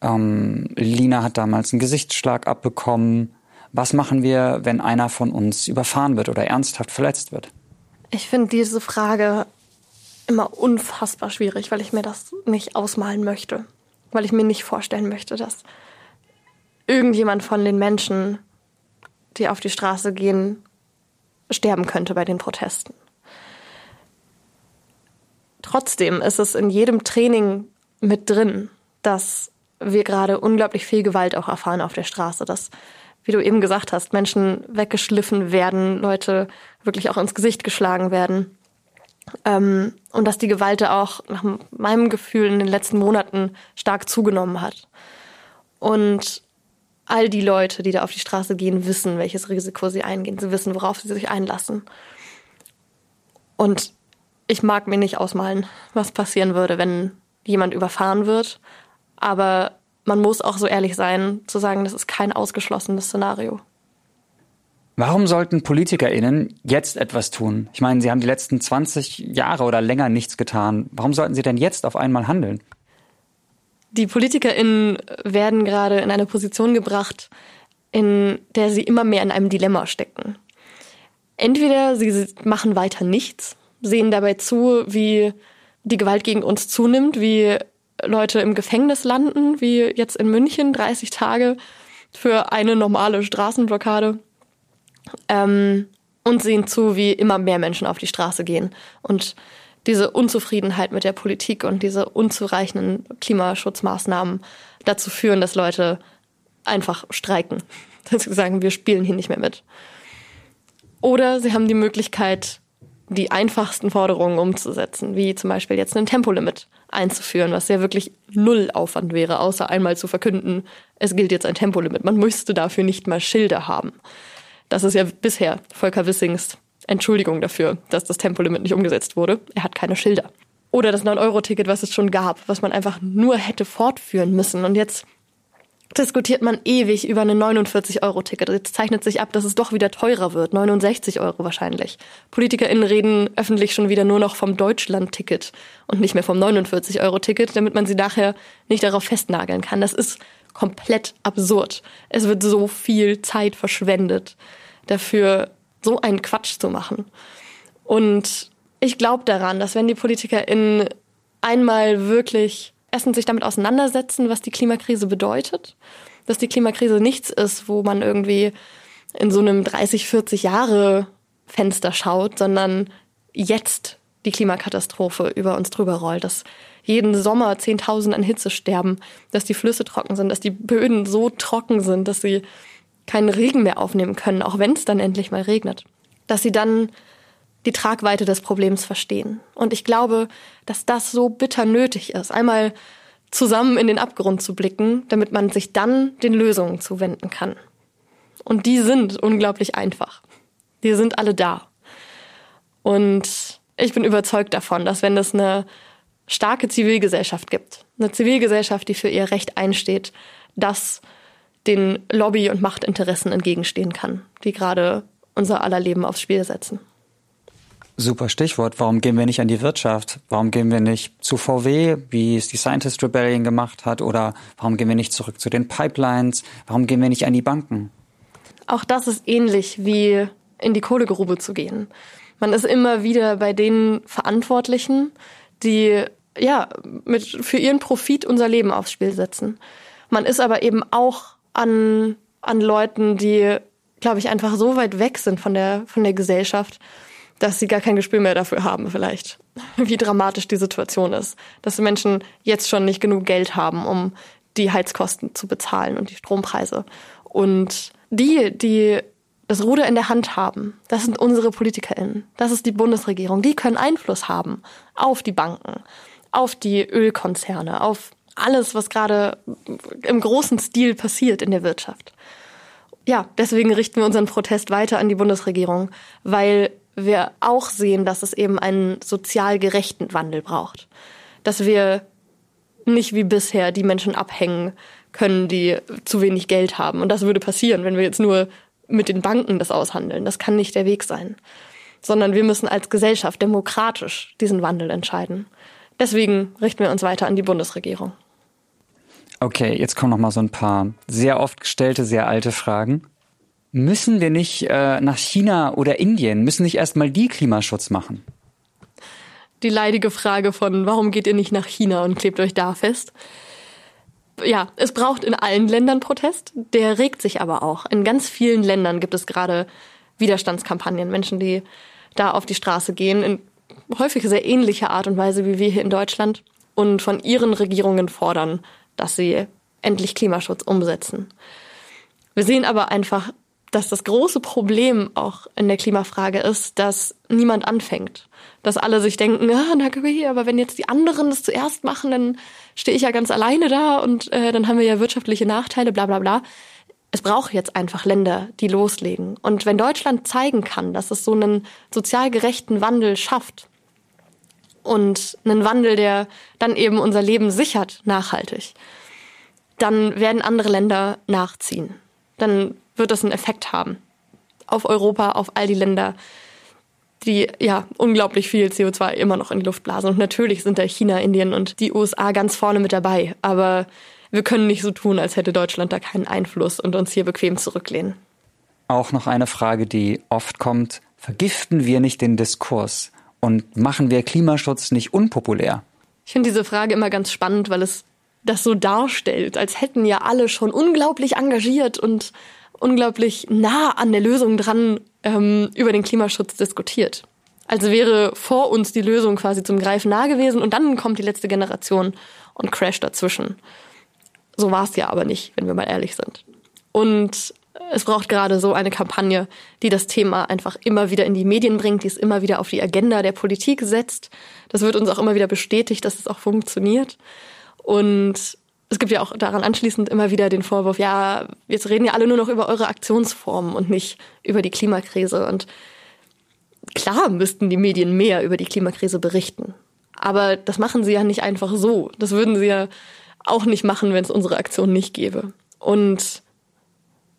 Ähm, Lina hat damals einen Gesichtsschlag abbekommen. Was machen wir, wenn einer von uns überfahren wird oder ernsthaft verletzt wird? Ich finde diese Frage immer unfassbar schwierig, weil ich mir das nicht ausmalen möchte weil ich mir nicht vorstellen möchte, dass irgendjemand von den Menschen, die auf die Straße gehen, sterben könnte bei den Protesten. Trotzdem ist es in jedem Training mit drin, dass wir gerade unglaublich viel Gewalt auch erfahren auf der Straße, dass, wie du eben gesagt hast, Menschen weggeschliffen werden, Leute wirklich auch ins Gesicht geschlagen werden. Ähm, und dass die Gewalt auch nach meinem Gefühl in den letzten Monaten stark zugenommen hat. Und all die Leute, die da auf die Straße gehen, wissen, welches Risiko sie eingehen. Sie wissen, worauf sie sich einlassen. Und ich mag mir nicht ausmalen, was passieren würde, wenn jemand überfahren wird. Aber man muss auch so ehrlich sein, zu sagen, das ist kein ausgeschlossenes Szenario. Warum sollten PolitikerInnen jetzt etwas tun? Ich meine, sie haben die letzten 20 Jahre oder länger nichts getan. Warum sollten sie denn jetzt auf einmal handeln? Die PolitikerInnen werden gerade in eine Position gebracht, in der sie immer mehr in einem Dilemma stecken. Entweder sie machen weiter nichts, sehen dabei zu, wie die Gewalt gegen uns zunimmt, wie Leute im Gefängnis landen, wie jetzt in München 30 Tage für eine normale Straßenblockade ähm, und sehen zu, wie immer mehr Menschen auf die Straße gehen. Und diese Unzufriedenheit mit der Politik und diese unzureichenden Klimaschutzmaßnahmen dazu führen, dass Leute einfach streiken. *laughs* Dass sie sagen, wir spielen hier nicht mehr mit. Oder sie haben die Möglichkeit, die einfachsten Forderungen umzusetzen, wie zum Beispiel jetzt ein Tempolimit einzuführen, was ja wirklich null Aufwand wäre, außer einmal zu verkünden, es gilt jetzt ein Tempolimit. Man müsste dafür nicht mal Schilder haben. Das ist ja bisher Volker Wissings Entschuldigung dafür, dass das Tempolimit nicht umgesetzt wurde. Er hat keine Schilder. Oder das 9-Euro-Ticket, was es schon gab, was man einfach nur hätte fortführen müssen. Und jetzt diskutiert man ewig über ein 49-Euro-Ticket. Jetzt zeichnet sich ab, dass es doch wieder teurer wird, 69 Euro wahrscheinlich. PolitikerInnen reden öffentlich schon wieder nur noch vom Deutschland-Ticket und nicht mehr vom 49-Euro-Ticket, damit man sie nachher nicht darauf festnageln kann. Das ist komplett absurd. Es wird so viel Zeit verschwendet, dafür so einen Quatsch zu machen. Und ich glaube daran, dass wenn die PolitikerInnen einmal wirklich erstens sich damit auseinandersetzen, was die Klimakrise bedeutet, dass die Klimakrise nichts ist, wo man irgendwie in so einem 30, 40 Jahre Fenster schaut, sondern jetzt die Klimakatastrophe über uns drüber rollt, dass jeden Sommer Zehntausende an Hitze sterben, dass die Flüsse trocken sind, dass die Böden so trocken sind, dass sie keinen Regen mehr aufnehmen können, auch wenn es dann endlich mal regnet. Dass sie dann die Tragweite des Problems verstehen. Und ich glaube, dass das so bitter nötig ist, einmal zusammen in den Abgrund zu blicken, damit man sich dann den Lösungen zuwenden kann. Und die sind unglaublich einfach. Die sind alle da. Und ich bin überzeugt davon, dass wenn es eine starke Zivilgesellschaft gibt, eine Zivilgesellschaft, die für ihr Recht einsteht, dass den Lobby- und Machtinteressen entgegenstehen kann, die gerade unser aller Leben aufs Spiel setzen. Super Stichwort. Warum gehen wir nicht an die Wirtschaft? Warum gehen wir nicht zu VW, wie es die Scientist Rebellion gemacht hat? Oder warum gehen wir nicht zurück zu den Pipelines? Warum gehen wir nicht an die Banken? Auch das ist ähnlich wie in die Kohlegrube zu gehen. Man ist immer wieder bei den Verantwortlichen, die ja mit für ihren Profit unser Leben aufs Spiel setzen. Man ist aber eben auch an an Leuten, die glaube ich einfach so weit weg sind von der von der Gesellschaft dass sie gar kein Gespür mehr dafür haben, vielleicht, *laughs* wie dramatisch die Situation ist. Dass die Menschen jetzt schon nicht genug Geld haben, um die Heizkosten zu bezahlen und die Strompreise. Und die, die das Ruder in der Hand haben, das sind unsere PolitikerInnen. Das ist die Bundesregierung. Die können Einfluss haben auf die Banken, auf die Ölkonzerne, auf alles, was gerade im großen Stil passiert in der Wirtschaft. Ja, deswegen richten wir unseren Protest weiter an die Bundesregierung, weil wir auch sehen, dass es eben einen sozial gerechten Wandel braucht. Dass wir nicht wie bisher die Menschen abhängen können, die zu wenig Geld haben. Und das würde passieren, wenn wir jetzt nur mit den Banken das aushandeln. Das kann nicht der Weg sein. Sondern wir müssen als Gesellschaft demokratisch diesen Wandel entscheiden. Deswegen richten wir uns weiter an die Bundesregierung. Okay, jetzt kommen noch mal so ein paar sehr oft gestellte, sehr alte Fragen. Müssen wir nicht äh, nach China oder Indien, müssen nicht erstmal die Klimaschutz machen? Die leidige Frage von, warum geht ihr nicht nach China und klebt euch da fest? Ja, es braucht in allen Ländern Protest. Der regt sich aber auch. In ganz vielen Ländern gibt es gerade Widerstandskampagnen, Menschen, die da auf die Straße gehen, in häufig sehr ähnlicher Art und Weise wie wir hier in Deutschland und von ihren Regierungen fordern, dass sie endlich Klimaschutz umsetzen. Wir sehen aber einfach dass das große Problem auch in der Klimafrage ist, dass niemand anfängt. Dass alle sich denken, ah, na okay, aber wenn jetzt die anderen das zuerst machen, dann stehe ich ja ganz alleine da und äh, dann haben wir ja wirtschaftliche Nachteile, bla bla bla. Es braucht jetzt einfach Länder, die loslegen. Und wenn Deutschland zeigen kann, dass es so einen sozial gerechten Wandel schafft und einen Wandel, der dann eben unser Leben sichert, nachhaltig, dann werden andere Länder nachziehen. Dann wird das einen Effekt haben. Auf Europa, auf all die Länder, die ja unglaublich viel CO2 immer noch in die Luft blasen. Und natürlich sind da China, Indien und die USA ganz vorne mit dabei. Aber wir können nicht so tun, als hätte Deutschland da keinen Einfluss und uns hier bequem zurücklehnen. Auch noch eine Frage, die oft kommt. Vergiften wir nicht den Diskurs und machen wir Klimaschutz nicht unpopulär? Ich finde diese Frage immer ganz spannend, weil es das so darstellt, als hätten ja alle schon unglaublich engagiert und unglaublich nah an der Lösung dran ähm, über den Klimaschutz diskutiert. Also wäre vor uns die Lösung quasi zum Greifen nah gewesen und dann kommt die letzte Generation und crasht dazwischen. So war es ja aber nicht, wenn wir mal ehrlich sind. Und es braucht gerade so eine Kampagne, die das Thema einfach immer wieder in die Medien bringt, die es immer wieder auf die Agenda der Politik setzt. Das wird uns auch immer wieder bestätigt, dass es auch funktioniert. Und es gibt ja auch daran anschließend immer wieder den Vorwurf, ja, jetzt reden ja alle nur noch über eure Aktionsformen und nicht über die Klimakrise. Und klar müssten die Medien mehr über die Klimakrise berichten. Aber das machen sie ja nicht einfach so. Das würden sie ja auch nicht machen, wenn es unsere Aktion nicht gäbe. Und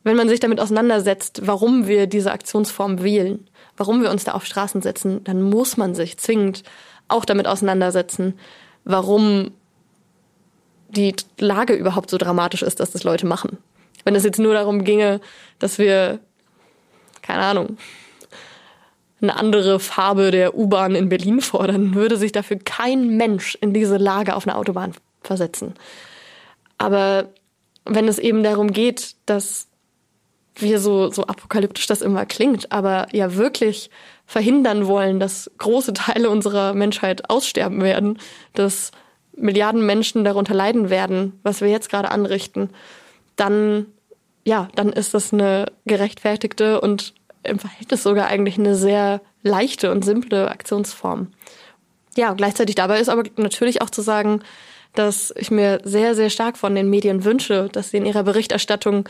wenn man sich damit auseinandersetzt, warum wir diese Aktionsform wählen, warum wir uns da auf Straßen setzen, dann muss man sich zwingend auch damit auseinandersetzen, warum die Lage überhaupt so dramatisch ist, dass das Leute machen. Wenn es jetzt nur darum ginge, dass wir, keine Ahnung, eine andere Farbe der U-Bahn in Berlin fordern, würde sich dafür kein Mensch in diese Lage auf einer Autobahn versetzen. Aber wenn es eben darum geht, dass wir so, so apokalyptisch das immer klingt, aber ja wirklich verhindern wollen, dass große Teile unserer Menschheit aussterben werden, dass Milliarden Menschen darunter leiden werden, was wir jetzt gerade anrichten, dann, ja, dann ist das eine gerechtfertigte und im Verhältnis sogar eigentlich eine sehr leichte und simple Aktionsform. Ja, gleichzeitig dabei ist aber natürlich auch zu sagen, dass ich mir sehr, sehr stark von den Medien wünsche, dass sie in ihrer Berichterstattung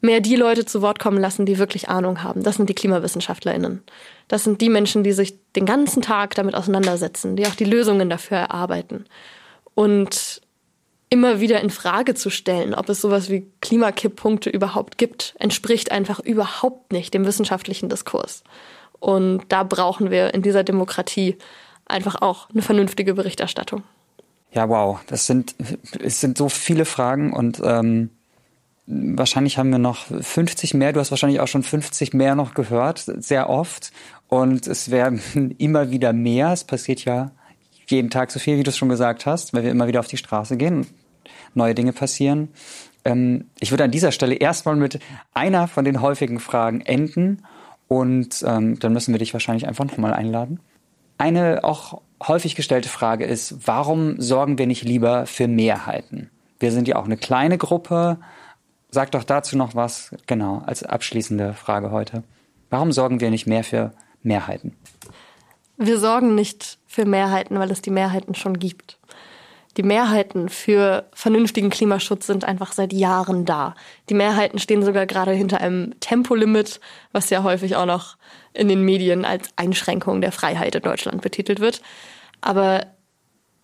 mehr die Leute zu Wort kommen lassen, die wirklich Ahnung haben. Das sind die KlimawissenschaftlerInnen. Das sind die Menschen, die sich den ganzen Tag damit auseinandersetzen, die auch die Lösungen dafür erarbeiten. Und immer wieder in Frage zu stellen, ob es sowas wie Klimakipppunkte überhaupt gibt, entspricht einfach überhaupt nicht dem wissenschaftlichen Diskurs. Und da brauchen wir in dieser Demokratie einfach auch eine vernünftige Berichterstattung. Ja, wow, das sind es sind so viele Fragen und ähm, wahrscheinlich haben wir noch 50 mehr. Du hast wahrscheinlich auch schon 50 mehr noch gehört, sehr oft. Und es werden *laughs* immer wieder mehr. Es passiert ja jeden Tag so viel, wie du es schon gesagt hast, weil wir immer wieder auf die Straße gehen und neue Dinge passieren. Ähm, ich würde an dieser Stelle erstmal mit einer von den häufigen Fragen enden und ähm, dann müssen wir dich wahrscheinlich einfach nochmal einladen. Eine auch häufig gestellte Frage ist, warum sorgen wir nicht lieber für Mehrheiten? Wir sind ja auch eine kleine Gruppe, Sag doch dazu noch was, genau, als abschließende Frage heute. Warum sorgen wir nicht mehr für Mehrheiten? Wir sorgen nicht für Mehrheiten, weil es die Mehrheiten schon gibt. Die Mehrheiten für vernünftigen Klimaschutz sind einfach seit Jahren da. Die Mehrheiten stehen sogar gerade hinter einem Tempolimit, was ja häufig auch noch in den Medien als Einschränkung der Freiheit in Deutschland betitelt wird. Aber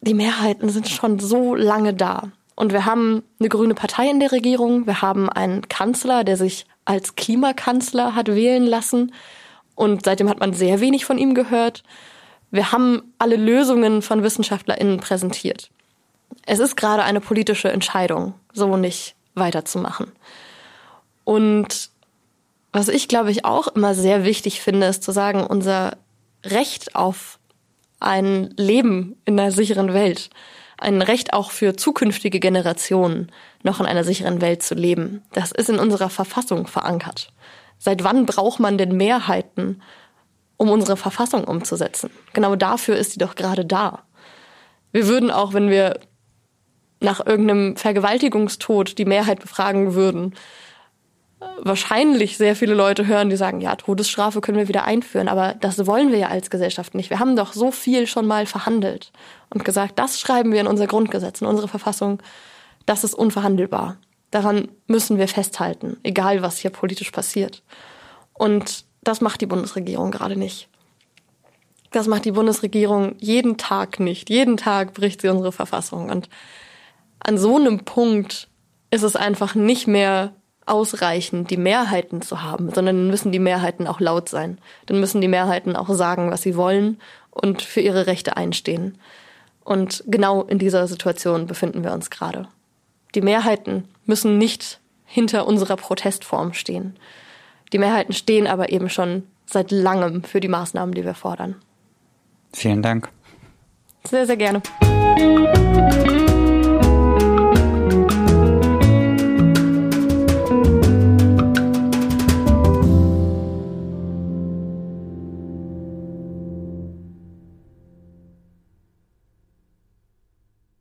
die Mehrheiten sind schon so lange da. Und wir haben eine grüne Partei in der Regierung. Wir haben einen Kanzler, der sich als Klimakanzler hat wählen lassen. Und seitdem hat man sehr wenig von ihm gehört. Wir haben alle Lösungen von WissenschaftlerInnen präsentiert. Es ist gerade eine politische Entscheidung, so nicht weiterzumachen. Und was ich, glaube ich, auch immer sehr wichtig finde, ist zu sagen, unser Recht auf ein Leben in einer sicheren Welt ein Recht auch für zukünftige Generationen, noch in einer sicheren Welt zu leben. Das ist in unserer Verfassung verankert. Seit wann braucht man denn Mehrheiten, um unsere Verfassung umzusetzen? Genau dafür ist sie doch gerade da. Wir würden auch, wenn wir nach irgendeinem Vergewaltigungstod die Mehrheit befragen würden, wahrscheinlich sehr viele Leute hören, die sagen, ja, Todesstrafe können wir wieder einführen, aber das wollen wir ja als Gesellschaft nicht. Wir haben doch so viel schon mal verhandelt und gesagt, das schreiben wir in unser Grundgesetz, in unsere Verfassung, das ist unverhandelbar. Daran müssen wir festhalten, egal was hier politisch passiert. Und das macht die Bundesregierung gerade nicht. Das macht die Bundesregierung jeden Tag nicht. Jeden Tag bricht sie unsere Verfassung. Und an so einem Punkt ist es einfach nicht mehr ausreichend, die Mehrheiten zu haben, sondern müssen die Mehrheiten auch laut sein. Dann müssen die Mehrheiten auch sagen, was sie wollen und für ihre Rechte einstehen. Und genau in dieser Situation befinden wir uns gerade. Die Mehrheiten müssen nicht hinter unserer Protestform stehen. Die Mehrheiten stehen aber eben schon seit langem für die Maßnahmen, die wir fordern. Vielen Dank. Sehr, sehr gerne.